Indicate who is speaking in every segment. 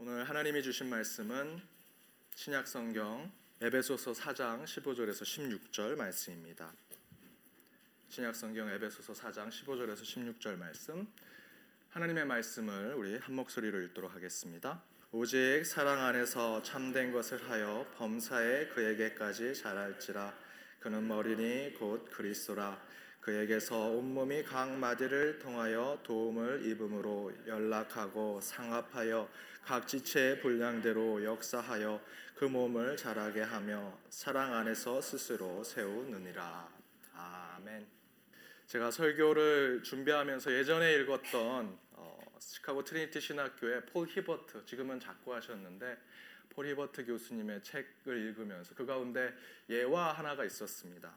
Speaker 1: 오늘 하나님이 주신 말씀은 신약 성경 에베소서 4장 15절에서 16절 말씀입니다. 신약 성경 에베소서 4장 15절에서 16절 말씀 하나님의 말씀을 우리 한 목소리로 읽도록 하겠습니다. 오직 사랑 안에서 참된 것을 하여 범사에 그에게까지 자랄지라 그는 머리니 곧 그리스도라 그에게서 온몸이 각 마디를 통하여 도움을 입음으로 연락하고 상합하여 각 지체의 분량대로 역사하여 그 몸을 자라게 하며 사랑 안에서 스스로 세우느니라. 아멘. 제가 설교를 준비하면서 예전에 읽었던 어, 시카고 트리니티 신학교의 폴 히버트 지금은 작고하셨는데 폴 히버트 교수님의 책을 읽으면서 그 가운데 예화 하나가 있었습니다.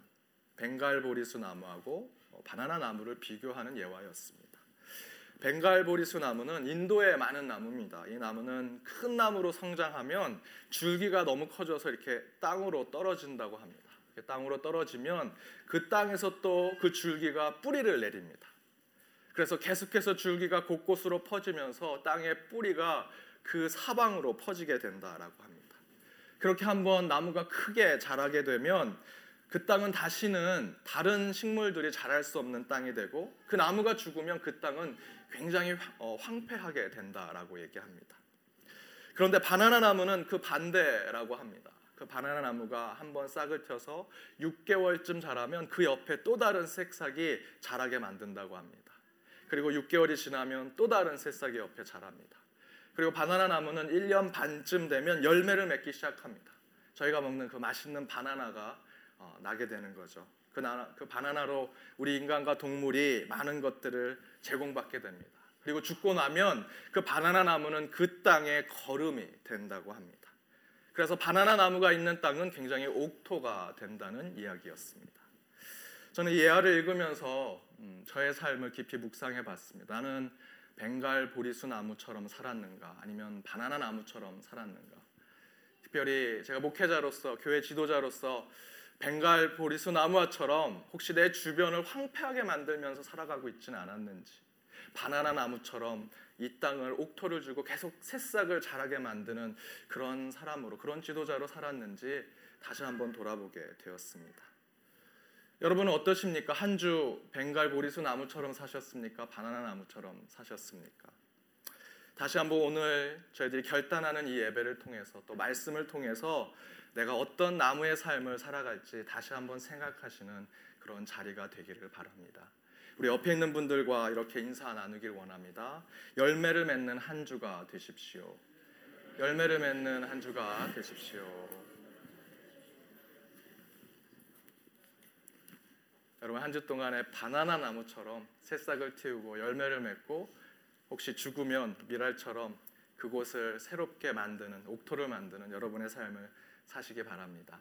Speaker 1: 벵갈 보리수 나무하고 어, 바나나 나무를 비교하는 예화였습니다. 벵갈 보리수 나무는 인도에 많은 나무입니다. 이 나무는 큰 나무로 성장하면 줄기가 너무 커져서 이렇게 땅으로 떨어진다고 합니다. 땅으로 떨어지면 그 땅에서 또 그 줄기가 뿌리를 내립니다. 그래서 계속해서 줄기가 곳곳으로 퍼지면서 땅의 뿌리가 그 사방으로 퍼지게 된다라고 합니다. 그렇게 한번 나무가 크게 자라게 되면 그 땅은 다시는 다른 식물들이 자랄 수 없는 땅이 되고 그 나무가 죽으면 그 땅은 굉장히 어, 황폐하게 된다라고 얘기합니다. 그런데 바나나 나무는 그 반대라고 합니다. 그 바나나 나무가 한 번 싹을 튀어서 6개월쯤 자라면 그 옆에 또 다른 새싹이 자라게 만든다고 합니다. 그리고 6개월이 지나면 또 다른 새싹이 옆에 자랍니다. 그리고 바나나 나무는 1년 반쯤 되면 열매를 맺기 시작합니다. 저희가 먹는 그 맛있는 바나나가 어, 나게 되는 거죠. 그, 나, 그 바나나로 우리 인간과 동물이 많은 것들을 제공받게 됩니다. 그리고 죽고 나면 그 바나나 나무는 그 땅의 거름이 된다고 합니다. 그래서 바나나 나무가 있는 땅은 굉장히 옥토가 된다는 이야기였습니다. 저는 이 예화를 읽으면서 음, 저의 삶을 깊이 묵상해 봤습니다. 나는 벵갈 보리수 나무처럼 살았는가 아니면 바나나 나무처럼 살았는가 특별히 제가 목회자로서 교회 지도자로서 벵갈 보리수 나무와처럼 혹시 내 주변을 황폐하게 만들면서 살아가고 있지는 않았는지 바나나 나무처럼 이 땅을 옥토를 주고 계속 새싹을 자라게 만드는 그런 사람으로 그런 지도자로 살았는지 다시 한번 돌아보게 되었습니다. 여러분은 어떠십니까? 한 주 벵갈 보리수 나무처럼 사셨습니까? 바나나 나무처럼 사셨습니까? 다시 한번 오늘 저희들이 결단하는 이 예배를 통해서 또 말씀을 통해서 내가 어떤 나무의 삶을 살아갈지 다시 한번 생각하시는 그런 자리가 되기를 바랍니다. 우리 옆에 있는 분들과 이렇게 인사 나누길 원합니다. 열매를 맺는 한 주가 되십시오. 열매를 맺는 한 주가 되십시오. 여러분 한 주 동안에 바나나 나무처럼 새싹을 틔우고 열매를 맺고 혹시 죽으면 미랄처럼 그곳을 새롭게 만드는 옥토를 만드는 여러분의 삶을 사시기 바랍니다.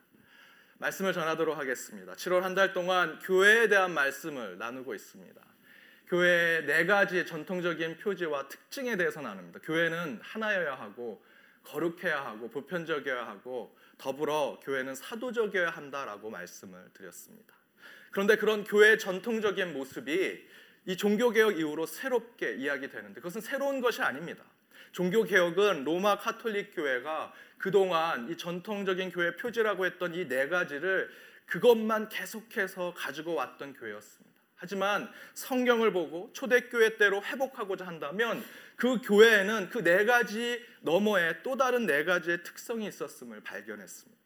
Speaker 1: 말씀을 전하도록 하겠습니다. 7월 한 달 동안 교회에 대한 말씀을 나누고 있습니다. 교회의 네 가지의 전통적인 표지와 특징에 대해서 나눕니다. 교회는 하나여야 하고 거룩해야 하고 보편적이어야 하고 더불어 교회는 사도적이어야 한다라고 말씀을 드렸습니다. 그런데 그런 교회의 전통적인 모습이 이 종교개혁 이후로 새롭게 이야기되는데 그것은 새로운 것이 아닙니다. 종교 개혁은 로마 카톨릭 교회가 그동안 이 전통적인 교회 표지라고 했던 이 네 가지를 그것만 계속해서 가지고 왔던 교회였습니다. 하지만 성경을 보고 초대교회 때로 회복하고자 한다면 그 교회에는 그 네 가지 너머에 또 다른 네 가지의 특성이 있었음을 발견했습니다.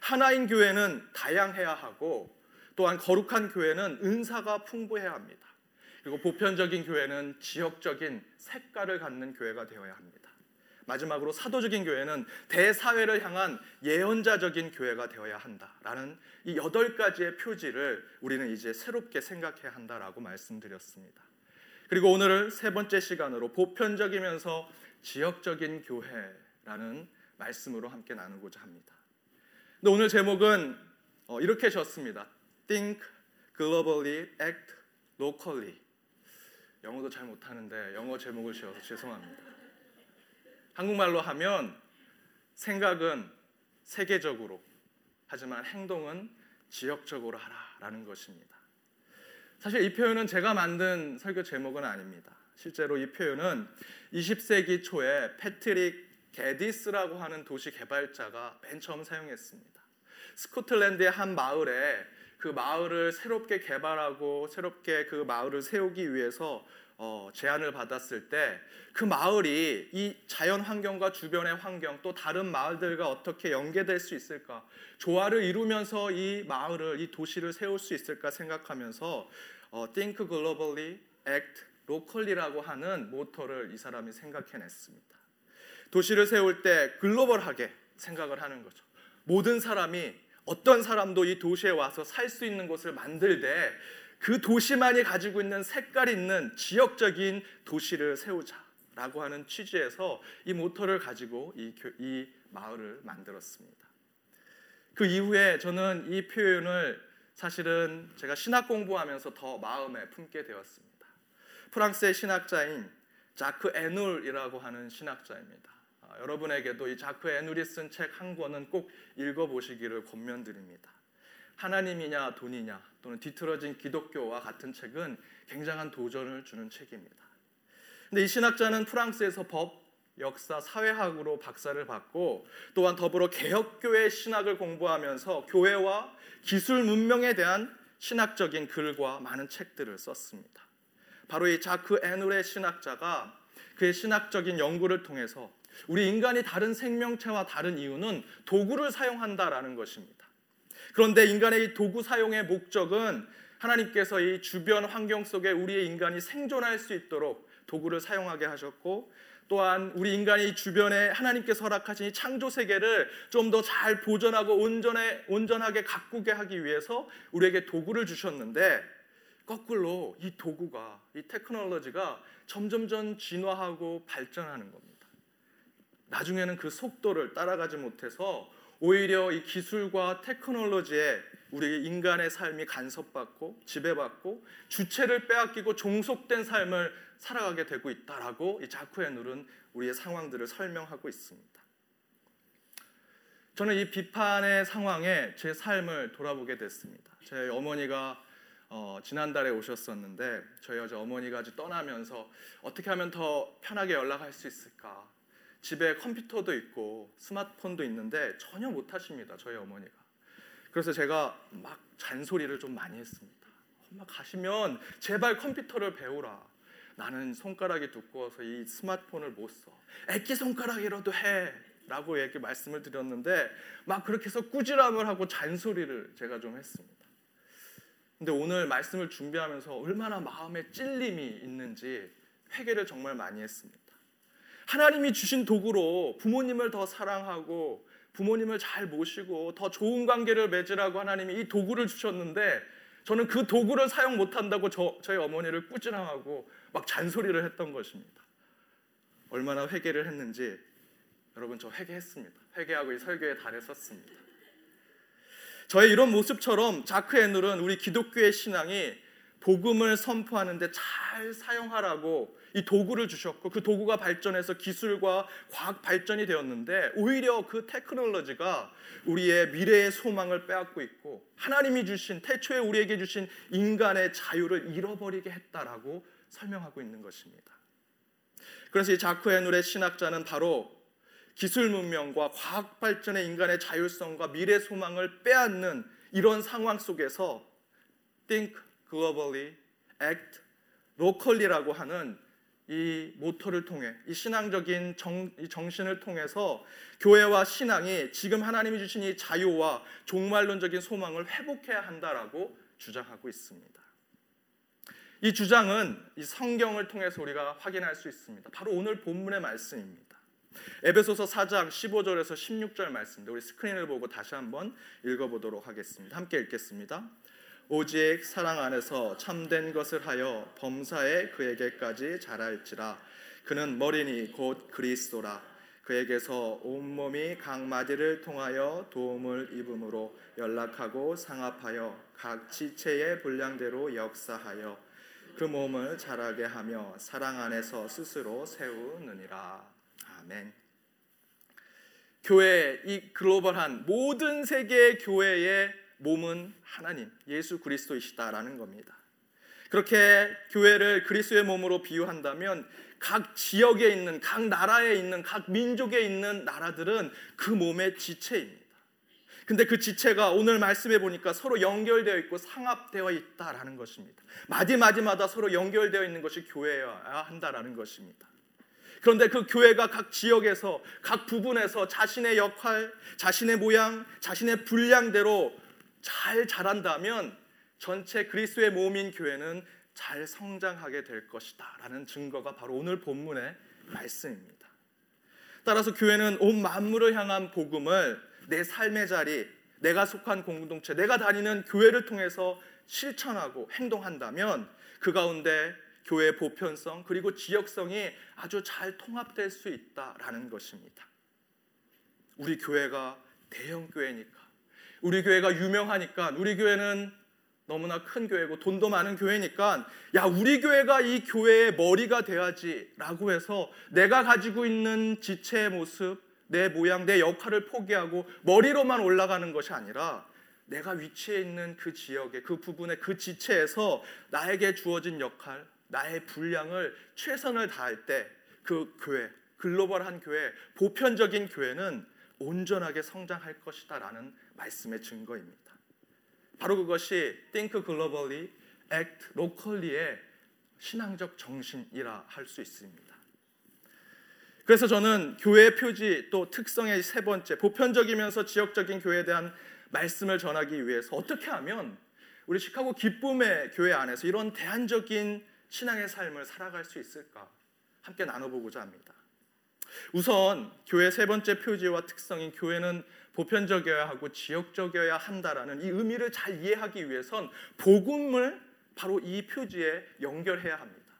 Speaker 1: 하나인 교회는 다양해야 하고 또한 거룩한 교회는 은사가 풍부해야 합니다. 그리고 보편적인 교회는 지역적인 색깔을 갖는 교회가 되어야 합니다. 마지막으로 사도적인 교회는 대사회를 향한 예언자적인 교회가 되어야 한다라는 이 여덟 가지의 표지를 우리는 이제 새롭게 생각해야 한다라고 말씀드렸습니다. 그리고 오늘은 세 번째 시간으로 보편적이면서 지역적인 교회라는 말씀으로 함께 나누고자 합니다. 근데 오늘 제목은 어, 이렇게 졌습니다. Think globally, act locally. 영어도 잘 못하는데 영어 제목을 지어서 죄송합니다. 한국말로 하면 생각은 세계적으로 하지만 행동은 지역적으로 하라라는 것입니다. 사실 이 표현은 제가 만든 설교 제목은 아닙니다. 실제로 이 표현은 20세기 초에 패트릭 게디스라고 하는 도시 개발자가 맨 처음 사용했습니다. 스코틀랜드의 한 마을에 그 마을을 새롭게 개발하고 새롭게 그 마을을 세우기 위해서 어, 제안을 받았을 때 그 마을이 이 자연 환경과 주변의 환경 또 다른 마을들과 어떻게 연계될 수 있을까 조화를 이루면서 이 마을을 이 도시를 세울 수 있을까 생각하면서 어, Think Globally, Act Locally라고 하는 모토를 이 사람이 생각해냈습니다. 도시를 세울 때 글로벌하게 생각을 하는 거죠. 모든 사람이 어떤 사람도 이 도시에 와서 살 수 있는 곳을 만들되 그 도시만이 가지고 있는 색깔 있는 지역적인 도시를 세우자라고 하는 취지에서 이 모토를 가지고 이, 이 마을을 만들었습니다. 그 이후에 저는 이 표현을 사실은 제가 신학 공부하면서 더 마음에 품게 되었습니다. 프랑스의 신학자인 자크 에눌이라고 하는 신학자입니다. 아, 여러분에게도 이 자크 에눌이 쓴책 한 권은 꼭 읽어보시기를 권면드립니다. 하나님이냐 돈이냐 또는 뒤틀어진 기독교와 같은 책은 굉장한 도전을 주는 책입니다. 근데 이 신학자는 프랑스에서 법, 역사, 사회학으로 박사를 받고 또한 더불어 개혁교회 신학을 공부하면서 교회와 기술 문명에 대한 신학적인 글과 많은 책들을 썼습니다. 바로 이 자크 에눌의 신학자가 그의 신학적인 연구를 통해서 우리 인간이 다른 생명체와 다른 이유는 도구를 사용한다라는 것입니다. 그런데 인간의 이 도구 사용의 목적은 하나님께서 이 주변 환경 속에 우리의 인간이 생존할 수 있도록 도구를 사용하게 하셨고 또한 우리 인간이 주변에 하나님께서 허락하신 이 창조 세계를 좀 더 잘 보존하고 온전해, 온전하게 가꾸게 하기 위해서 우리에게 도구를 주셨는데 거꾸로 이 도구가 이 테크놀로지가 점점점 진화하고 발전하는 겁니다. 나중에는 그 속도를 따라가지 못해서 오히려 이 기술과 테크놀로지에 우리 인간의 삶이 간섭받고 지배받고 주체를 빼앗기고 종속된 삶을 살아가게 되고 있다라고 이 자쿠의 누른 우리의 상황들을 설명하고 있습니다. 저는 이 비판의 상황에 제 삶을 돌아보게 됐습니다. 제 어머니가 어, 지난달에 오셨었는데 저희 어제 어머니가 떠나면서 어떻게 하면 더 편하게 연락할 수 있을까? 집에 컴퓨터도 있고 스마트폰도 있는데 전혀 못 하십니다. 저희 어머니가. 그래서 제가 막 잔소리를 좀 많이 했습니다. 엄마 가시면 제발 컴퓨터를 배우라. 나는 손가락이 두꺼워서 이 스마트폰을 못 써. 애기 손가락이라도 해. 라고 얘기 말씀을 드렸는데 막 그렇게 해서 꾸지람을 하고 잔소리를 제가 좀 했습니다. 근데 오늘 말씀을 준비하면서 얼마나 마음에 찔림이 있는지 회개를 정말 많이 했습니다. 하나님이 주신 도구로 부모님을 더 사랑하고 부모님을 잘 모시고 더 좋은 관계를 맺으라고 하나님이 이 도구를 주셨는데 저는 그 도구를 사용 못한다고 저, 저희 어머니를 꾸지람하고 막 잔소리를 했던 것입니다. 얼마나 회개를 했는지 여러분 저 회개했습니다. 회개하고 이 설교에 달에 썼습니다. 저의 이런 모습처럼 자크 에눌은 우리 기독교의 신앙이 복음을 선포하는데 잘 사용하라고 이 도구를 주셨고 그 도구가 발전해서 기술과 과학 발전이 되었는데 오히려 그 테크놀로지가 우리의 미래의 소망을 빼앗고 있고 하나님이 주신 태초에 우리에게 주신 인간의 자유를 잃어버리게 했다라고 설명하고 있는 것입니다. 그래서 이 자크 에눌의 신학자는 바로 기술 문명과 과학 발전의 인간의 자율성과 미래 소망을 빼앗는 이런 상황 속에서 think globally, act locally라고 하는 이 모토를 통해 이 신앙적인 정, 이 정신을 통해서 교회와 신앙이 지금 하나님이 주신 이 자유와 종말론적인 소망을 회복해야 한다라고 주장하고 있습니다. 이 주장은 이 성경을 통해서 우리가 확인할 수 있습니다. 바로 오늘 본문의 말씀입니다. 에베소서 4장 15절에서 16절 말씀인데 우리 스크린을 보고 다시 한번 읽어보도록 하겠습니다. 함께 읽겠습니다. 오직 사랑 안에서 참된 것을 하여 범사에 그에게까지 자랄지라 그는 머리니 곧 그리스도라 그에게서 온몸이 각 마디를 통하여 도움을 입음으로 연락하고 상합하여 각 지체의 분량대로 역사하여 그 몸을 자라게 하며 사랑 안에서 스스로 세우느니라. 아멘. 교회 이 글로벌한 모든 세계의 교회의 몸은 하나님 예수 그리스도이시다라는 겁니다. 그렇게 교회를 그리스도의 몸으로 비유한다면 각 지역에 있는 각 나라에 있는 각 민족에 있는 나라들은 그 몸의 지체입니다. 근데 그 지체가 오늘 말씀해 보니까 서로 연결되어 있고 상합되어 있다라는 것입니다. 마디마디마다 서로 연결되어 있는 것이 교회여야 한다라는 것입니다. 그런데 그 교회가 각 지역에서 각 부분에서 자신의 역할, 자신의 모양, 자신의 분량대로 잘 자란다면 전체 그리스도의 몸인 교회는 잘 성장하게 될 것이다라는 증거가 바로 오늘 본문의 말씀입니다. 따라서 교회는 온 만물을 향한 복음을 내 삶의 자리, 내가 속한 공동체, 내가 다니는 교회를 통해서 실천하고 행동한다면 그 가운데 교회의 보편성 그리고 지역성이 아주 잘 통합될 수 있다라는 것입니다. 우리 교회가 대형 교회니까, 우리 교회가 유명하니까, 우리 교회는 너무나 큰 교회고 돈도 많은 교회니까 야 우리 교회가 이 교회의 머리가 돼야지라고 해서 내가 가지고 있는 지체의 모습 내 모양, 내 역할을 포기하고 머리로만 올라가는 것이 아니라 내가 위치해 있는 그 지역에 그 부분에 그 지체에서 나에게 주어진 역할, 나의 분량을 최선을 다할 때 그 교회, 글로벌한 교회, 보편적인 교회는 온전하게 성장할 것이다라는 말씀의 증거입니다. 바로 그것이 Think Globally, Act Locally의 신앙적 정신이라 할 수 있습니다. 그래서 저는 교회의 표지 또 특성의 세 번째 보편적이면서 지역적인 교회에 대한 말씀을 전하기 위해서 어떻게 하면 우리 시카고 기쁨의 교회 안에서 이런 대안적인 신앙의 삶을 살아갈 수 있을까 함께 나눠보고자 합니다. 우선 교회 세 번째 표지와 특성인 교회는 보편적이어야 하고 지역적이어야 한다라는 이 의미를 잘 이해하기 위해선 복음을 바로 이 표지에 연결해야 합니다.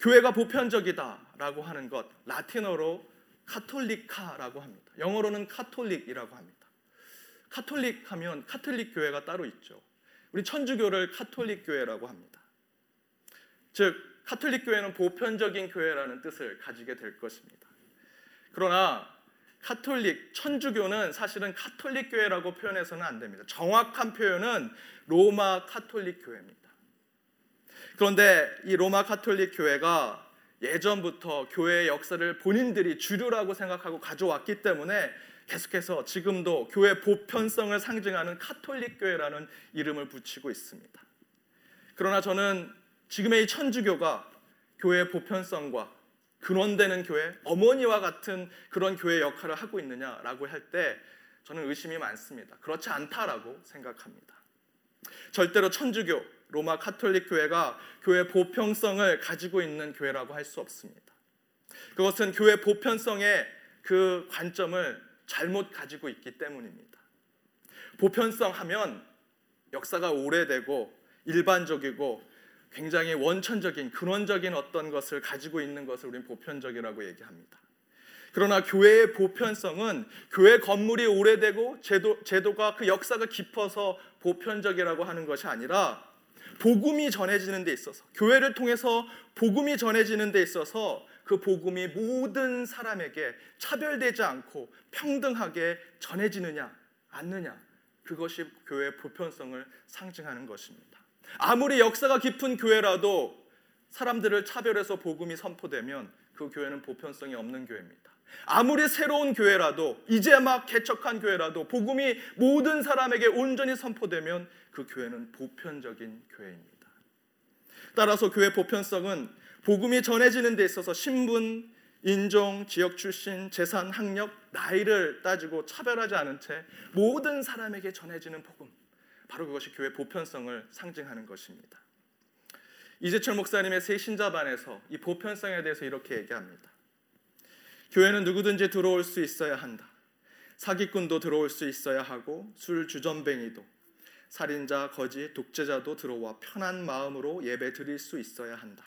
Speaker 1: 교회가 보편적이다라고 하는 것 라틴어로 Catholica라고 합니다. 영어로는 Catholic이라고 합니다. 카톨릭 하면 카톨릭 교회가 따로 있죠. 우리 천주교를 카톨릭 교회라고 합니다. 즉 카톨릭 교회는 보편적인 교회라는 뜻을 가지게 될 것입니다. 그러나 카톨릭 천주교는 사실은 카톨릭 교회라고 표현해서는 안 됩니다. 정확한 표현은 로마 카톨릭 교회입니다. 그런데 이 로마 카톨릭 교회가 예전부터 교회의 역사를 본인들이 주류라고 생각하고 가져왔기 때문에 계속해서 지금도 교회 보편성을 상징하는 카톨릭 교회라는 이름을 붙이고 있습니다. 그러나 저는 지금의 이 천주교가 교회의 보편성과 근원되는 교회, 어머니와 같은 그런 교회 역할을 하고 있느냐라고 할 때 저는 의심이 많습니다. 그렇지 않다라고 생각합니다. 절대로 천주교, 로마 카톨릭 교회가 교회 보편성을 가지고 있는 교회라고 할 수 없습니다. 그것은 교회 보편성의 그 관점을 잘못 가지고 있기 때문입니다. 보편성 하면 역사가 오래되고 일반적이고 굉장히 원천적인 근원적인 어떤 것을 가지고 있는 것을 우리는 보편적이라고 얘기합니다. 그러나 교회의 보편성은 교회 건물이 오래되고 제도, 제도가 그 역사가 깊어서 보편적이라고 하는 것이 아니라 복음이 전해지는 데 있어서 교회를 통해서 복음이 전해지는 데 있어서 그 복음이 모든 사람에게 차별되지 않고 평등하게 전해지느냐 않느냐 그것이 교회의 보편성을 상징하는 것입니다. 아무리 역사가 깊은 교회라도 사람들을 차별해서 복음이 선포되면 그 교회는 보편성이 없는 교회입니다. 아무리 새로운 교회라도 이제 막 개척한 교회라도 복음이 모든 사람에게 온전히 선포되면 그 교회는 보편적인 교회입니다. 따라서 교회 보편성은 복음이 전해지는 데 있어서 신분, 인종, 지역 출신, 재산, 학력, 나이를 따지고 차별하지 않은 채 모든 사람에게 전해지는 복음. 바로 그것이 교회 보편성을 상징하는 것입니다. 이재철 목사님의 새 신자반에서 이 보편성에 대해서 이렇게 얘기합니다. 교회는 누구든지 들어올 수 있어야 한다. 사기꾼도 들어올 수 있어야 하고 술 주전뱅이도 살인자, 거지, 독재자도 들어와 편한 마음으로 예배 드릴 수 있어야 한다.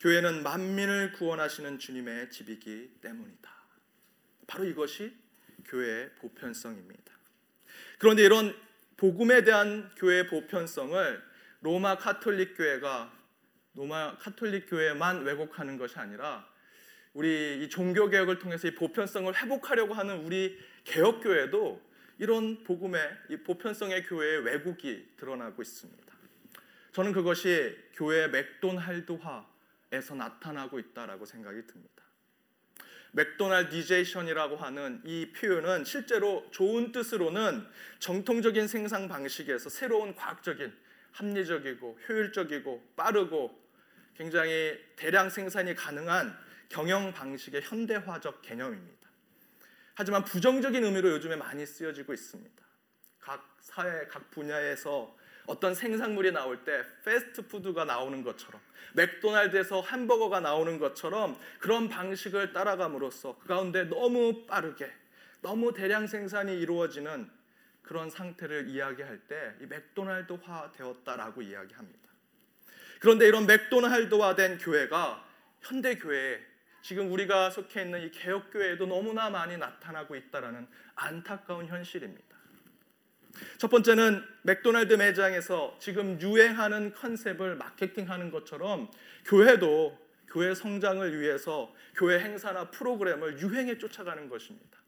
Speaker 1: 교회는 만민을 구원하시는 주님의 집이기 때문이다. 바로 이것이 교회의 보편성입니다. 그런데 이런 복음에 대한 교회의 보편성을 로마 카톨릭 교회가 로마 카톨릭 교회만 왜곡하는 것이 아니라 우리 이 종교 개혁을 통해서 이 보편성을 회복하려고 하는 우리 개혁 교회도 이런 복음의 이 보편성의 교회의 왜곡이 드러나고 있습니다. 저는 그것이 교회의 맥돈할드화 에서 나타나고 있다라고 생각이 듭니다. 맥도날디제이션이라고 하는 이 표현은 실제로 좋은 뜻으로는 정통적인 생산 방식에서 새로운 과학적인 합리적이고 효율적이고 빠르고 굉장히 대량 생산이 가능한 경영 방식의 현대화적 개념입니다. 하지만 부정적인 의미로 요즘에 많이 쓰여지고 있습니다. 각 사회 각 분야에서 어떤 생산물이 나올 때 패스트푸드가 나오는 것처럼 맥도날드에서 햄버거가 나오는 것처럼 그런 방식을 따라감으로써 그 가운데 너무 빠르게 너무 대량 생산이 이루어지는 그런 상태를 이야기할 때 이 맥도날드화 되었다라고 이야기합니다. 그런데 이런 맥도날드화 된 교회가 현대 교회에 지금 우리가 속해 있는 이 개혁 교회에도 너무나 많이 나타나고 있다라는 안타까운 현실입니다. 첫 번째는 맥도날드 매장에서 지금 유행하는 컨셉을 마케팅하는 것처럼 교회도 교회 성장을 위해서 교회 행사나 프로그램을 유행에 쫓아가는 것입니다.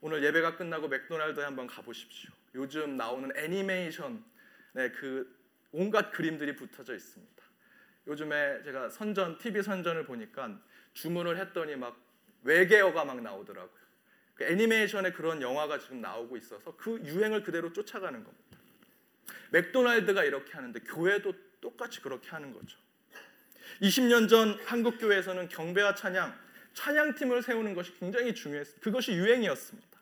Speaker 1: 오늘 예배가 끝나고 맥도날드에 한번 가보십시오. 요즘 나오는 애니메이션, 네, 그 온갖 그림들이 붙어져 있습니다. 요즘에 제가 선전 TV 선전을 보니까 주문을 했더니 막 외계어가 막 나오더라고요. 그 애니메이션의 그런 영화가 지금 나오고 있어서 그 유행을 그대로 쫓아가는 겁니다. 맥도날드가 이렇게 하는데 교회도 똑같이 그렇게 하는 거죠. 20년 전 한국 교회에서는 경배와 찬양, 찬양팀을 세우는 것이 굉장히 중요했습니다. 그것이 유행이었습니다.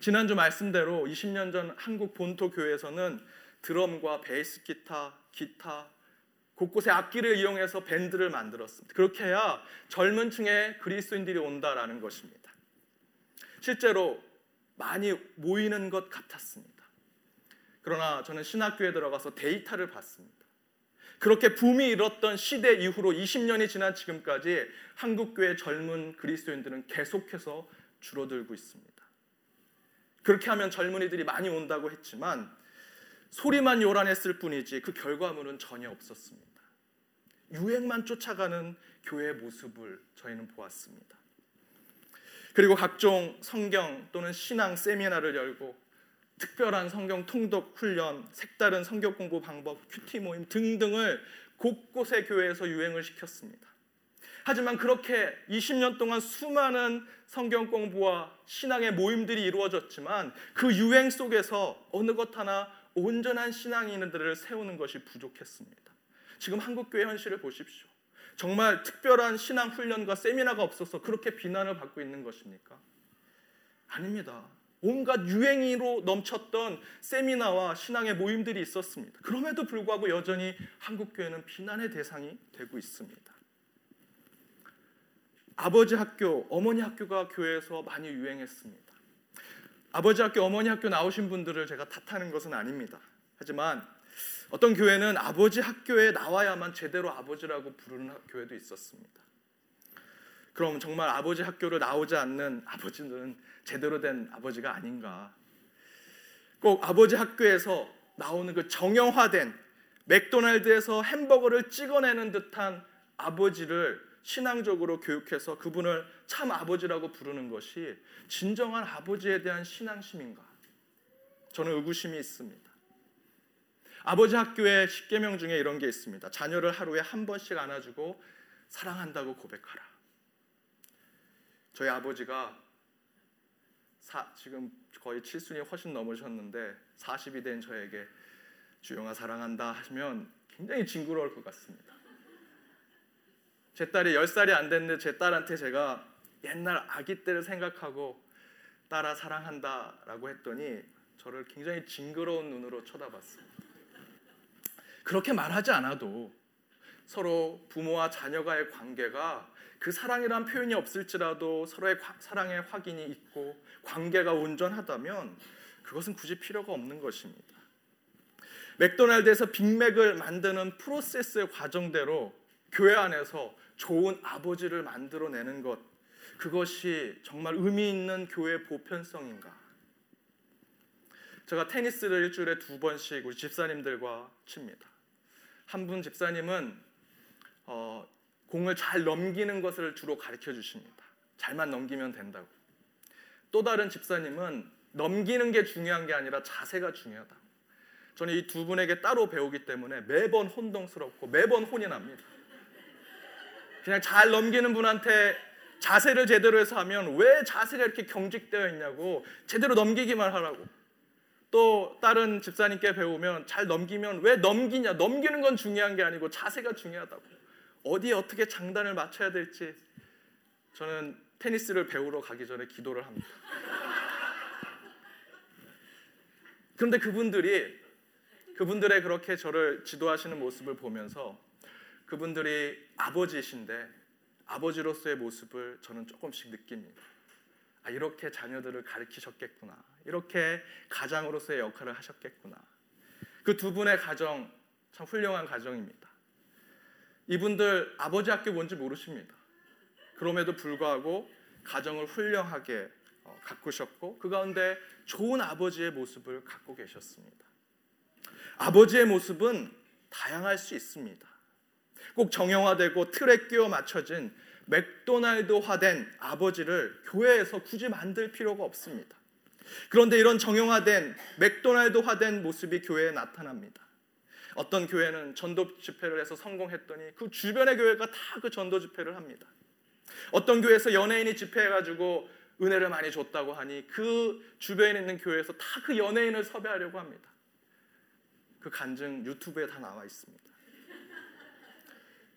Speaker 1: 지난주 말씀대로 20년 전 한국 본토 교회에서는 드럼과 베이스 기타, 기타 곳곳에 악기를 이용해서 밴드를 만들었습니다. 그렇게 해야 젊은 층의 그리스도인들이 온다라는 것입니다. 실제로 많이 모이는 것 같았습니다. 그러나 저는 신학교에 들어가서 데이터를 봤습니다. 그렇게 붐이 일었던 시대 이후로 20년이 지난 지금까지 한국교회 젊은 그리스도인들은 계속해서 줄어들고 있습니다. 그렇게 하면 젊은이들이 많이 온다고 했지만 소리만 요란했을 뿐이지 그 결과물은 전혀 없었습니다. 유행만 쫓아가는 교회의 모습을 저희는 보았습니다. 그리고 각종 성경 또는 신앙 세미나를 열고 특별한 성경 통독 훈련, 색다른 성경 공부 방법, 큐티 모임 등등을 곳곳의 교회에서 유행을 시켰습니다. 하지만 그렇게 20년 동안 수많은 성경 공부와 신앙의 모임들이 이루어졌지만 그 유행 속에서 어느 것 하나 온전한 신앙인들을 세우는 것이 부족했습니다. 지금 한국 교회 현실을 보십시오. 정말 특별한 신앙 훈련과 세미나가 없어서 그렇게 비난을 받고 있는 것입니까? 아닙니다. 온갖 유행으로 넘쳤던 세미나와 신앙의 모임들이 있었습니다. 그럼에도 불구하고 여전히 한국 교회는 비난의 대상이 되고 있습니다. 아버지 학교, 어머니 학교가 교회에서 많이 유행했습니다. 아버지 학교, 어머니 학교 나오신 분들을 제가 탓하는 것은 아닙니다. 하지만 어떤 교회는 아버지 학교에 나와야만 제대로 아버지라고 부르는 교회도 있었습니다. 그럼 정말 아버지 학교를 나오지 않는 아버지는 제대로 된 아버지가 아닌가? 꼭 아버지 학교에서 나오는 그 정형화된 맥도날드에서 햄버거를 찍어내는 듯한 아버지를 신앙적으로 교육해서 그분을 참 아버지라고 부르는 것이 진정한 아버지에 대한 신앙심인가? 저는 의구심이 있습니다. 아버지 학교의 십계명 중에 이런 게 있습니다. 자녀를 하루에 한 번씩 안아주고 사랑한다고 고백하라. 저희 아버지가 사, 지금 거의 칠순이 훨씬 넘으셨는데 40이 된 저에게 주영아 사랑한다 하시면 굉장히 징그러울 것 같습니다. 제 딸이 10살이 안 됐는데 제 딸한테 제가 옛날 아기 때를 생각하고 딸아 사랑한다라고 했더니 저를 굉장히 징그러운 눈으로 쳐다봤습니다. 그렇게 말하지 않아도 서로 부모와 자녀가의 관계가 그 사랑이란 표현이 없을지라도 서로의 사랑의 확인이 있고 관계가 온전하다면 그것은 굳이 필요가 없는 것입니다. 맥도날드에서 빅맥을 만드는 프로세스의 과정대로 교회 안에서 좋은 아버지를 만들어내는 것 그것이 정말 의미 있는 교회 보편성인가? 제가 테니스를 일주일에 두 번씩 우리 집사님들과 칩니다. 한 분 집사님은 어, 공을 잘 넘기는 것을 주로 가르쳐 주십니다. 잘만 넘기면 된다고. 또 다른 집사님은 넘기는 게 중요한 게 아니라 자세가 중요하다. 저는 이 두 분에게 따로 배우기 때문에 매번 혼동스럽고 매번 혼이 납니다. 그냥 잘 넘기는 분한테 자세를 제대로 해서 하면 왜 자세가 이렇게 경직되어 있냐고 제대로 넘기기만 하라고. 또 다른 집사님께 배우면 잘 넘기면 왜 넘기냐? 넘기는 건 중요한 게 아니고 자세가 중요하다고. 어디에 어떻게 장단을 맞춰야 될지 저는 테니스를 배우러 가기 전에 기도를 합니다. 그런데 그분들이 그분들의 그렇게 저를 지도하시는 모습을 보면서 그분들이 아버지신데 아버지로서의 모습을 저는 조금씩 느낍니다. 아, 이렇게 자녀들을 가르치셨겠구나. 이렇게 가장으로서의 역할을 하셨겠구나. 그 두 분의 가정 참 훌륭한 가정입니다. 이분들 아버지 학교 뭔지 모르십니다. 그럼에도 불구하고 가정을 훌륭하게 어, 가꾸셨고 그 가운데 좋은 아버지의 모습을 갖고 계셨습니다. 아버지의 모습은 다양할 수 있습니다. 꼭 정형화되고 틀에 끼워 맞춰진 맥도날드화된 아버지를 교회에서 굳이 만들 필요가 없습니다. 그런데 이런 정형화된 맥도날드화된 모습이 교회에 나타납니다. 어떤 교회는 전도 집회를 해서 성공했더니 그 주변의 교회가 다 그 전도 집회를 합니다. 어떤 교회에서 연예인이 집회해가지고 은혜를 많이 줬다고 하니 그 주변에 있는 교회에서 다 그 연예인을 섭외하려고 합니다. 그 간증 유튜브에 다 나와 있습니다.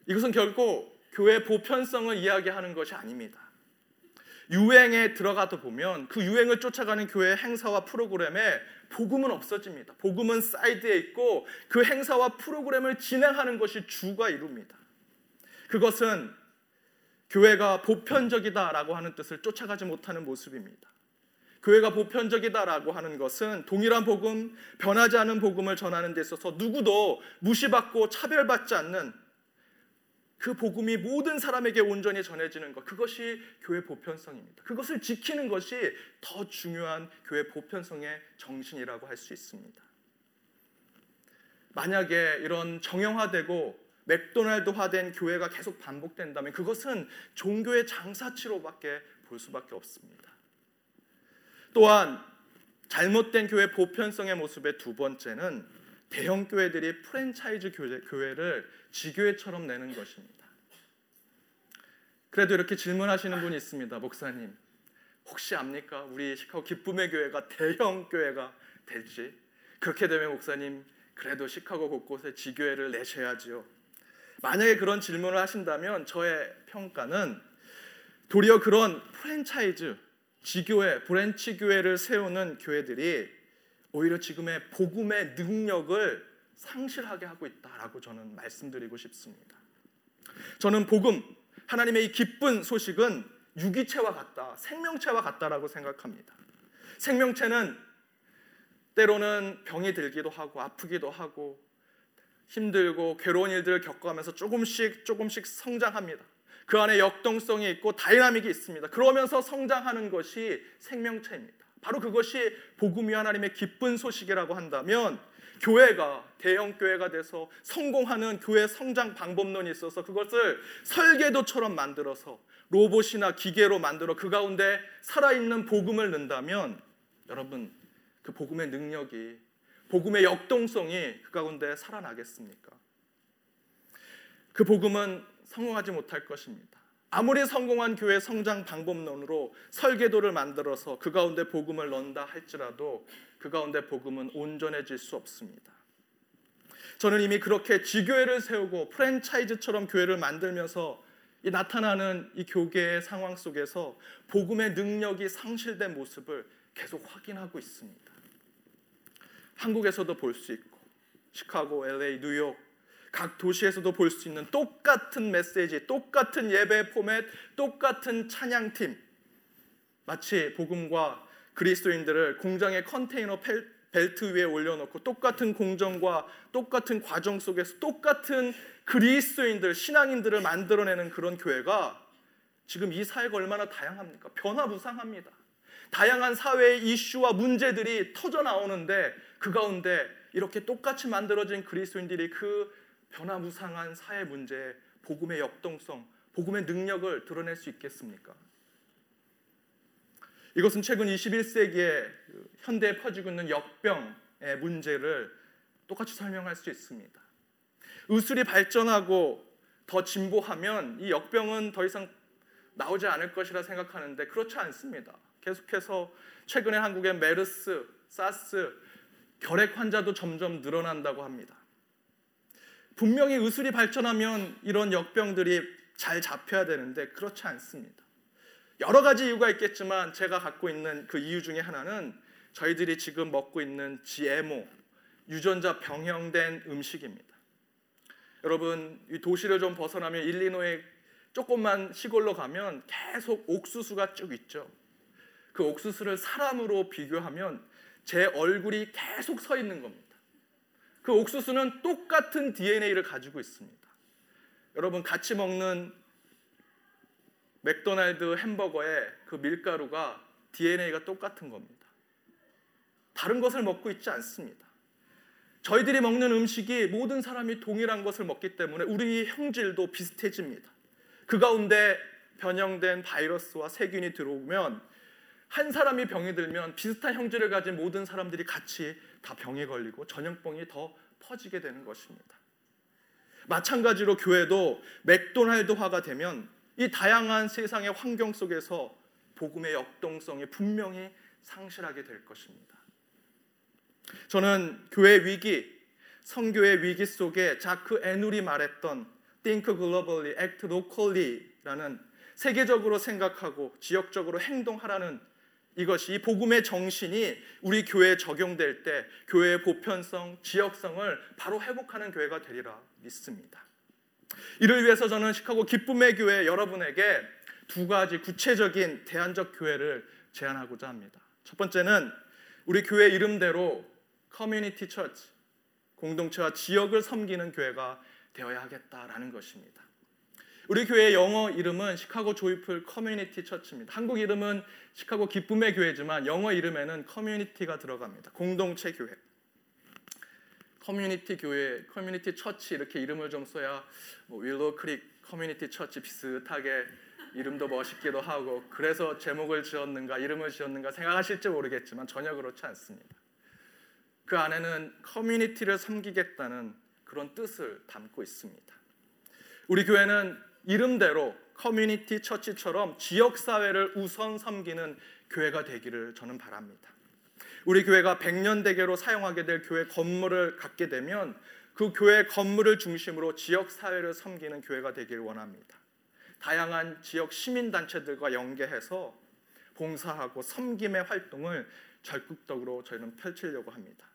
Speaker 1: 이것은 결코 교회 보편성을 이야기하는 것이 아닙니다. 유행에 들어가다 보면 그 유행을 쫓아가는 교회 행사와 프로그램에 복음은 없어집니다. 복음은 사이드에 있고 그 행사와 프로그램을 진행하는 것이 주가 이룹니다. 그것은 교회가 보편적이다라고 하는 뜻을 쫓아가지 못하는 모습입니다. 교회가 보편적이다라고 하는 것은 동일한 복음, 변하지 않은 복음을 전하는 데 있어서 누구도 무시받고 차별받지 않는 그 복음이 모든 사람에게 온전히 전해지는 것 그것이 교회 보편성입니다. 그것을 지키는 것이 더 중요한 교회 보편성의 정신이라고 할 수 있습니다. 만약에 이런 정형화되고 맥도날드화된 교회가 계속 반복된다면 그것은 종교의 장사치로밖에 볼 수밖에 없습니다. 또한 잘못된 교회 보편성의 모습의 두 번째는 대형 교회들이 프랜차이즈 교회를 지교회처럼 내는 것입니다. 그래도 이렇게 질문하시는 분이 있습니다. 목사님, 혹시 압니까? 우리 시카고 기쁨의 교회가 대형 교회가 될지. 그렇게 되면 목사님, 그래도 시카고 곳곳에 지교회를 내셔야지요. 만약에 그런 질문을 하신다면 저의 평가는 도리어 그런 프랜차이즈, 지교회, branch 교회를 세우는 교회들이 오히려 지금의 복음의 능력을 상실하게 하고 있다라고 저는 말씀드리고 싶습니다. 저는 복음 하나님의 이 기쁜 소식은 유기체와 같다, 생명체와 같다라고 생각합니다. 생명체는 때로는 병이 들기도 하고 아프기도 하고 힘들고 괴로운 일들을 겪어가면서 조금씩 조금씩 성장합니다. 그 안에 역동성이 있고 dynamic이 있습니다. 그러면서 성장하는 것이 생명체입니다. 바로 그것이 복음이 하나님의 기쁜 소식이라고 한다면 교회가 대형 교회가 돼서 성공하는 교회 성장 방법론이 있어서 그것을 설계도처럼 만들어서 로봇이나 기계로 만들어 그 가운데 살아있는 복음을 넣는다면 여러분 그 복음의 능력이 복음의 역동성이 그 가운데 살아나겠습니까? 그 복음은 성공하지 못할 것입니다. 아무리 성공한 교회 성장 방법론으로 설계도를 만들어서 그 가운데 복음을 넣는다 할지라도 그 가운데 복음은 온전해질 수 없습니다. 저는 이미 그렇게 지교회를 세우고 프랜차이즈처럼 교회를 만들면서 이 나타나는 이 교계의 상황 속에서 복음의 능력이 상실된 모습을 계속 확인하고 있습니다. 한국에서도 볼 수 있고 시카고, LA, 뉴욕 각 도시에서도 볼 수 있는 똑같은 메시지, 똑같은 예배 포맷, 똑같은 찬양팀. 마치 복음과 그리스도인들을 공장의 컨테이너 벨트 위에 올려놓고 똑같은 공정과 똑같은 과정 속에서 똑같은 그리스도인들, 신앙인들을 만들어내는 그런 교회가 지금 이 사회가 얼마나 다양합니까? 변화무상합니다. 다양한 사회의 이슈와 문제들이 터져 나오는데 그 가운데 이렇게 똑같이 만들어진 그리스도인들이 그 변화무상한 사회 문제에 복음의 역동성, 복음의 능력을 드러낼 수 있겠습니까? 이것은 최근 21세기에 현대에 퍼지고 있는 역병의 문제를 똑같이 설명할 수 있습니다. 의술이 발전하고 더 진보하면 이 역병은 더 이상 나오지 않을 것이라 생각하는데 그렇지 않습니다. 계속해서 최근에 한국의 메르스, 사스, 결핵 환자도 점점 늘어난다고 합니다. 분명히 의술이 발전하면 이런 역병들이 잘 잡혀야 되는데 그렇지 않습니다. 여러 가지 이유가 있겠지만 제가 갖고 있는 그 이유 중에 하나는 저희들이 지금 먹고 있는 GMO, 유전자 병형된 음식입니다. 여러분, 이 도시를 좀 벗어나면 일리노이 조금만 시골로 가면 계속 옥수수가 쭉 있죠. 그 옥수수를 사람으로 비교하면 제 얼굴이 계속 서 있는 겁니다. 그 옥수수는 똑같은 DNA를 가지고 있습니다. 여러분 같이 먹는 맥도날드 햄버거의 그 밀가루가 DNA가 똑같은 겁니다. 다른 것을 먹고 있지 않습니다. 저희들이 먹는 음식이 모든 사람이 동일한 것을 먹기 때문에 우리 형질도 비슷해집니다. 그 가운데 변형된 바이러스와 세균이 들어오면 한 사람이 병이 들면 비슷한 형질을 가진 모든 사람들이 같이 다 병에 걸리고 전염병이 더 퍼지게 되는 것입니다. 마찬가지로 교회도 맥도날드화가 되면 이 다양한 세상의 환경 속에서 복음의 역동성이 분명히 상실하게 될 것입니다. 저는 교회 위기, 성교의 위기 속에 자크 에눌이 말했던 Think globally, act locally라는 세계적으로 생각하고 지역적으로 행동하라는 이것이 복음의 정신이 우리 교회에 적용될 때 교회의 보편성, 지역성을 바로 회복하는 교회가 되리라 믿습니다. 이를 위해서 저는 시카고 기쁨의 교회 여러분에게 두 가지 구체적인 대안적 교회를 제안하고자 합니다. 첫 번째는 우리 교회 이름대로 Community Church, 공동체와 지역을 섬기는 교회가 되어야 하겠다라는 것입니다. 우리 교회의 영어 이름은 시카고 Joyful Community Church입니다. 한국 이름은 시카고 기쁨의 교회지만 영어 이름에는 커뮤니티가 들어갑니다. 공동체 교회. 커뮤니티 교회, Community Church 이렇게 이름을 좀 써야 뭐 Willow Creek Community Church 비슷하게 이름도 멋있기도 하고 그래서 제목을 지었는가 이름을 지었는가 생각하실지 모르겠지만 전혀 그렇지 않습니다. 그 안에는 커뮤니티를 섬기겠다는 그런 뜻을 담고 있습니다. 우리 교회는 이름대로 커뮤니티 처치처럼 지역 사회를 우선 섬기는 교회가 되기를 저는 바랍니다. 우리 교회가 100년 대계로 사용하게 될 교회 건물을 갖게 되면 그 교회 건물을 중심으로 지역 사회를 섬기는 교회가 되기를 원합니다. 다양한 지역 시민 단체들과 연계해서 봉사하고 섬김의 활동을 적극적으로 저희는 펼치려고 합니다.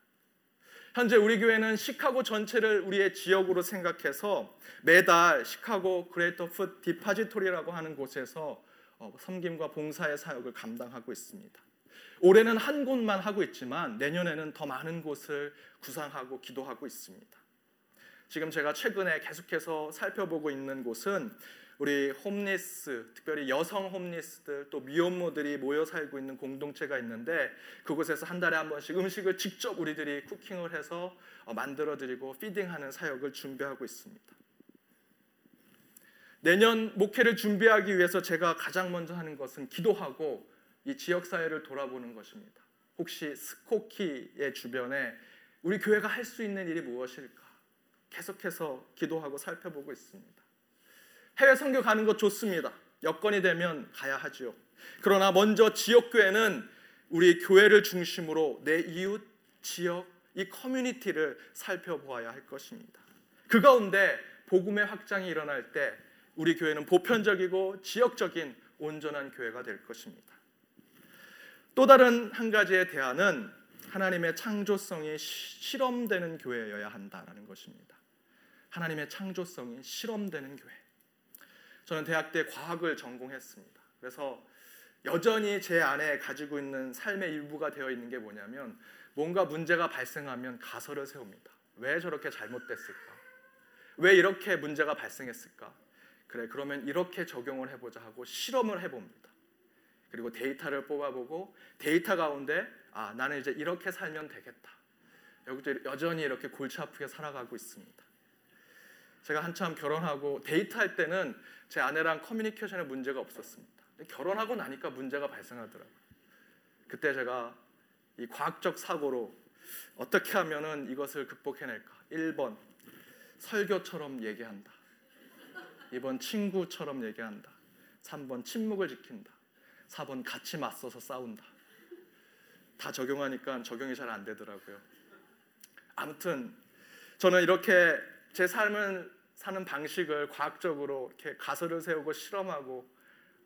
Speaker 1: 현재 우리 교회는 시카고 전체를 우리의 지역으로 생각해서 매달 시카고 Greater Food Depository라고 하는 곳에서 어, 섬김과 봉사의 사역을 감당하고 있습니다. 올해는 한 곳만 하고 있지만 내년에는 더 많은 곳을 구상하고 기도하고 있습니다. 지금 제가 최근에 계속해서 살펴보고 있는 곳은 우리 홈리스, 특별히 여성 홈리스들 또 미혼모들이 모여 살고 있는 공동체가 있는데 그곳에서 한 달에 한 번씩 음식을 직접 우리들이 쿠킹을 해서 어, 만들어 드리고 피딩하는 사역을 준비하고 있습니다. 내년 목회를 준비하기 위해서 제가 가장 먼저 하는 것은 기도하고 이 지역 사회를 돌아보는 것입니다. 혹시 스코키의 주변에 우리 교회가 할 수 있는 일이 무엇일까? 계속해서 기도하고 살펴보고 있습니다. 해외 선교 가는 것 좋습니다. 여건이 되면 가야 하지요. 그러나 먼저 지역 교회는 우리 교회를 중심으로 내 이웃, 지역, 이 커뮤니티를 살펴보아야 할 것입니다. 그 가운데 복음의 확장이 일어날 때 우리 교회는 보편적이고 지역적인 온전한 교회가 될 것입니다. 또 다른 한 가지의 대안은 하나님의 창조성이 실험되는 교회여야 한다라는 것입니다. 하나님의 창조성이 실험되는 교회. 저는 대학 때 과학을 전공했습니다. 그래서 여전히 제 안에 가지고 있는 삶의 일부가 되어 있는 게 뭐냐면 뭔가 문제가 발생하면 가설을 세웁니다. 왜 저렇게 잘못됐을까? 왜 이렇게 문제가 발생했을까? 그래, 그러면 이렇게 적용을 해보자 하고 실험을 해봅니다. 그리고 데이터를 뽑아보고 데이터 가운데 아, 나는 이제 이렇게 살면 되겠다. 여전히 이렇게 골치 아프게 살아가고 있습니다. 제가 한참 결혼하고 데이트할 때는 제 아내랑 커뮤니케이션에 문제가 없었습니다. 결혼하고 나니까 문제가 발생하더라고요. 그때 제가 이 과학적 사고로 어떻게 하면은 이것을 극복해낼까? 1번 설교처럼 얘기한다. 2번 친구처럼 얘기한다. 3번 침묵을 지킨다. 4번 같이 맞서서 싸운다. 다 적용하니까 적용이 잘 안 되더라고요. 아무튼 저는 이렇게 제 삶을 사는 방식을 과학적으로 이렇게 가설을 세우고 실험하고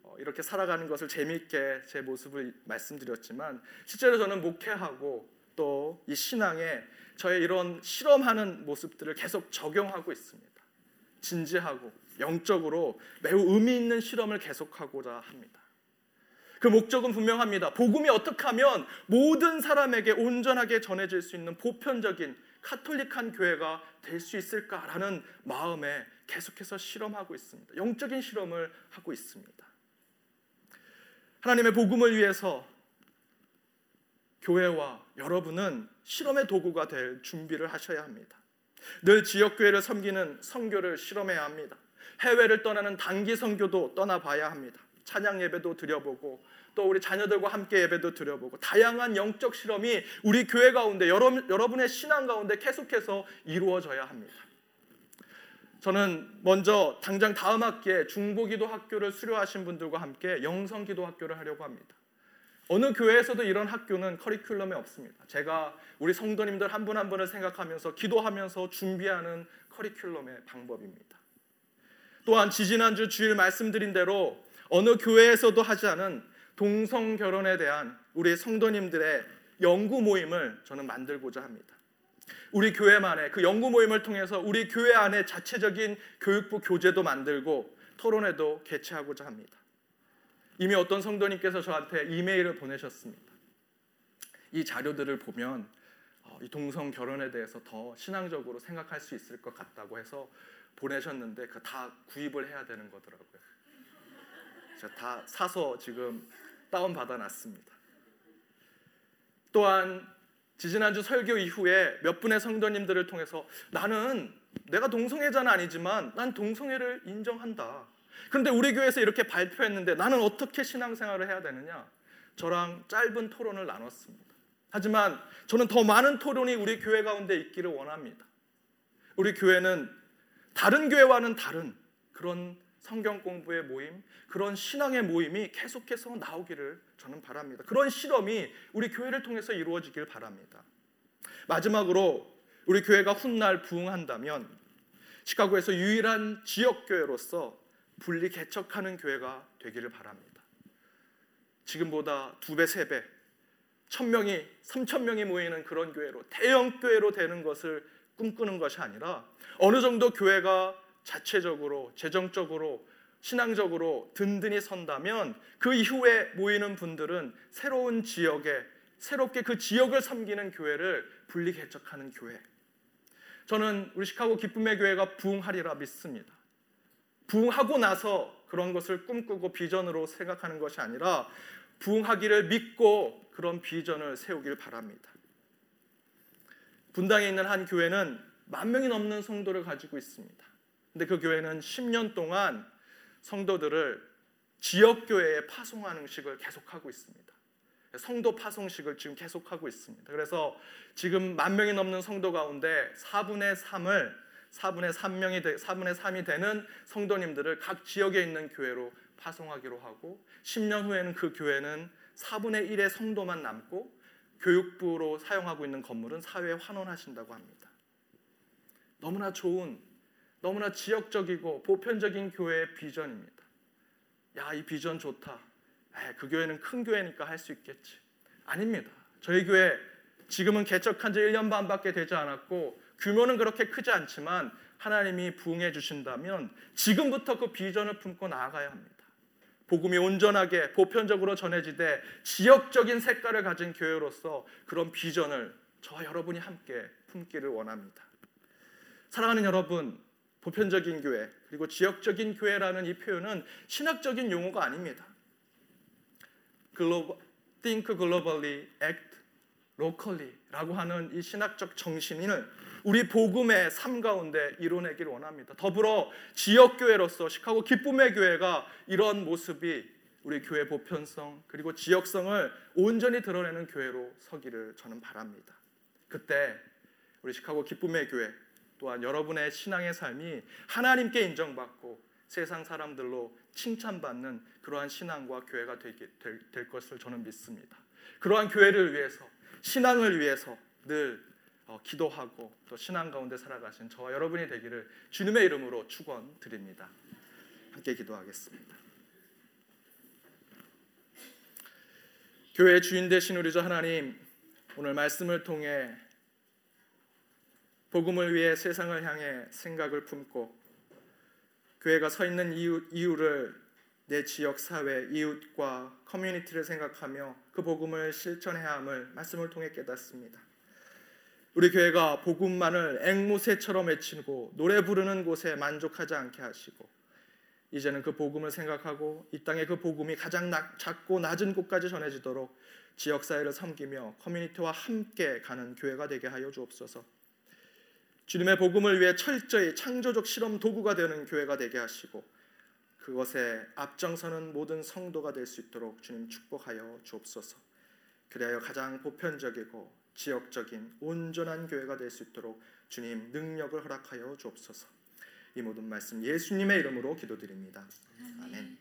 Speaker 1: 어, 이렇게 살아가는 것을 재미있게 제 모습을 말씀드렸지만 실제로 저는 목회하고 또 이 신앙에 저의 이런 실험하는 모습들을 계속 적용하고 있습니다. 진지하고 영적으로 매우 의미 있는 실험을 계속하고자 합니다. 그 목적은 분명합니다. 복음이 어떻게 하면 모든 사람에게 온전하게 전해질 수 있는 보편적인 카톨릭한 교회가 될 수 있을까라는 마음에 계속해서 실험하고 있습니다. 영적인 실험을 하고 있습니다. 하나님의 복음을 위해서 교회와 여러분은 실험의 도구가 될 준비를 하셔야 합니다. 늘 지역 교회를 섬기는 선교를 실험해야 합니다. 해외를 떠나는 단기 선교도 떠나봐야 합니다. 찬양 예배도 드려보고 또 우리 자녀들과 함께 예배도 드려보고 다양한 영적 실험이 우리 교회 가운데 여러분, 여러분의 신앙 가운데 계속해서 이루어져야 합니다. 저는 먼저 당장 다음 학기에 중보기도 학교를 수료하신 분들과 함께 영성기도 학교를 하려고 합니다. 어느 교회에서도 이런 학교는 커리큘럼에 없습니다. 제가 우리 성도님들 한 분한 분을 생각하면서 기도하면서 준비하는 커리큘럼의 방법입니다. 또한 지지난주 주일 말씀드린 대로 어느 교회에서도 하지 않은 동성 결혼에 대한 우리 성도님들의 연구 모임을 저는 만들고자 합니다. 우리 교회만의 그 연구 모임을 통해서 우리 교회 안에 자체적인 교육부 교재도 만들고 토론회도 개최하고자 합니다. 이미 어떤 성도님께서 저한테 이메일을 보내셨습니다. 이 자료들을 보면 어, 이 동성 결혼에 대해서 더 신앙적으로 생각할 수 있을 것 같다고 해서 보내셨는데 그다 구입을 해야 되는 거더라고요. 제가 다 사서 지금 다운 받아 놨습니다. 또한 지지난주 설교 이후에 몇 분의 성도님들을 통해서 나는 내가 동성애자는 아니지만 난 동성애를 인정한다. 그런데 우리 교회에서 이렇게 발표했는데 나는 어떻게 신앙생활을 해야 되느냐? 저랑 짧은 토론을 나눴습니다. 하지만 저는 더 많은 토론이 우리 교회 가운데 있기를 원합니다. 우리 교회는 다른 교회와는 다른 그런 성경 공부의 모임, 그런 신앙의 모임이 계속해서 나오기를 저는 바랍니다. 그런 실험이 우리 교회를 통해서 이루어지길 바랍니다. 마지막으로 우리 교회가 훗날 부흥한다면 시카고에서 유일한 지역 교회로서 분리 개척하는 교회가 되기를 바랍니다. 지금보다 두 배, 세 배, 천 명이, 삼천 명이 모이는 그런 교회로 대형 교회로 되는 것을 꿈꾸는 것이 아니라 어느 정도 교회가 자체적으로 재정적으로 신앙적으로 든든히 선다면 그 이후에 모이는 분들은 새로운 지역에 새롭게 그 지역을 섬기는 교회를 분리 개척하는 교회. 저는 우리 시카고 기쁨의 교회가 부흥하리라 믿습니다. 부흥하고 나서 그런 것을 꿈꾸고 비전으로 생각하는 것이 아니라 부흥하기를 믿고 그런 비전을 세우길 바랍니다. 분당에 있는 한 교회는 만 명이 넘는 성도를 가지고 있습니다. 근데 그 교회는 10년 동안 성도들을 지역 교회에 파송하는 식을 계속하고 있습니다. 성도 파송식을 지금 계속하고 있습니다. 그래서 지금 만 명이 넘는 성도 가운데 4분의 3을 4분의 3명이 되, 4분의 3이 되는 성도님들을 각 지역에 있는 교회로 파송하기로 하고 10년 후에는 그 교회는 4분의 1의 성도만 남고 교육부로 사용하고 있는 건물은 사회에 환원하신다고 합니다. 너무나 좋은 너무나 지역적이고 보편적인 교회의 비전입니다. 야, 이 비전 좋다. 에이, 그 교회는 큰 교회니까 할 수 있겠지. 아닙니다. 저희 교회 지금은 개척한 지 1년 반밖에 되지 않았고 규모는 그렇게 크지 않지만 하나님이 부응해 주신다면 지금부터 그 비전을 품고 나아가야 합니다. 복음이 온전하게 보편적으로 전해지되 지역적인 색깔을 가진 교회로서 그런 비전을 저와 여러분이 함께 품기를 원합니다. 사랑하는 여러분, 보편적인 교회 그리고 지역적인 교회라는 이 표현은 신학적인 용어가 아닙니다. 글로벌, think globally, act locally라고 하는 이 신학적 정신을 우리 복음의 삶 가운데 이뤄내기를 원합니다. 더불어 지역 교회로서 시카고 기쁨의 교회가 이런 모습이 우리 교회 보편성 그리고 지역성을 온전히 드러내는 교회로 서기를 저는 바랍니다. 그때 우리 시카고 기쁨의 교회 또한 여러분의 신앙의 삶이 하나님께 인정받고 세상 사람들로 칭찬받는 그러한 신앙과 교회가 되게 될, 될 것을 저는 믿습니다. 그러한 교회를 위해서 신앙을 위해서 늘 어, 기도하고 또 신앙 가운데 살아가신 저와 여러분이 되기를 주님의 이름으로 축원드립니다. 함께 기도하겠습니다. 교회 주인 되신 우리 주 하나님 오늘 말씀을 통해 복음을 위해 세상을 향해 생각을 품고 교회가 서 있는 이유, 이유를 내 지역 사회 이웃과 커뮤니티를 생각하며 그 복음을 실천해야 함을 말씀을 통해 깨닫습니다. 우리 교회가 복음만을 앵무새처럼 외치고 노래 부르는 곳에 만족하지 않게 하시고 이제는 그 복음을 생각하고 이 땅에 그 복음이 가장 낮, 작고 낮은 곳까지 전해지도록 지역 사회를 섬기며 커뮤니티와 함께 가는 교회가 되게 하여 주옵소서. 주님의 복음을 위해 철저히 창조적 실험 도구가 되는 교회가 되게 하시고 그것에 앞장서는 모든 성도가 될 수 있도록 주님 축복하여 주옵소서. 그래야 가장 보편적이고 지역적인 온전한 교회가 될 수 있도록 주님 능력을 허락하여 주옵소서. 이 모든 말씀 예수님의 이름으로 기도드립니다. 아멘.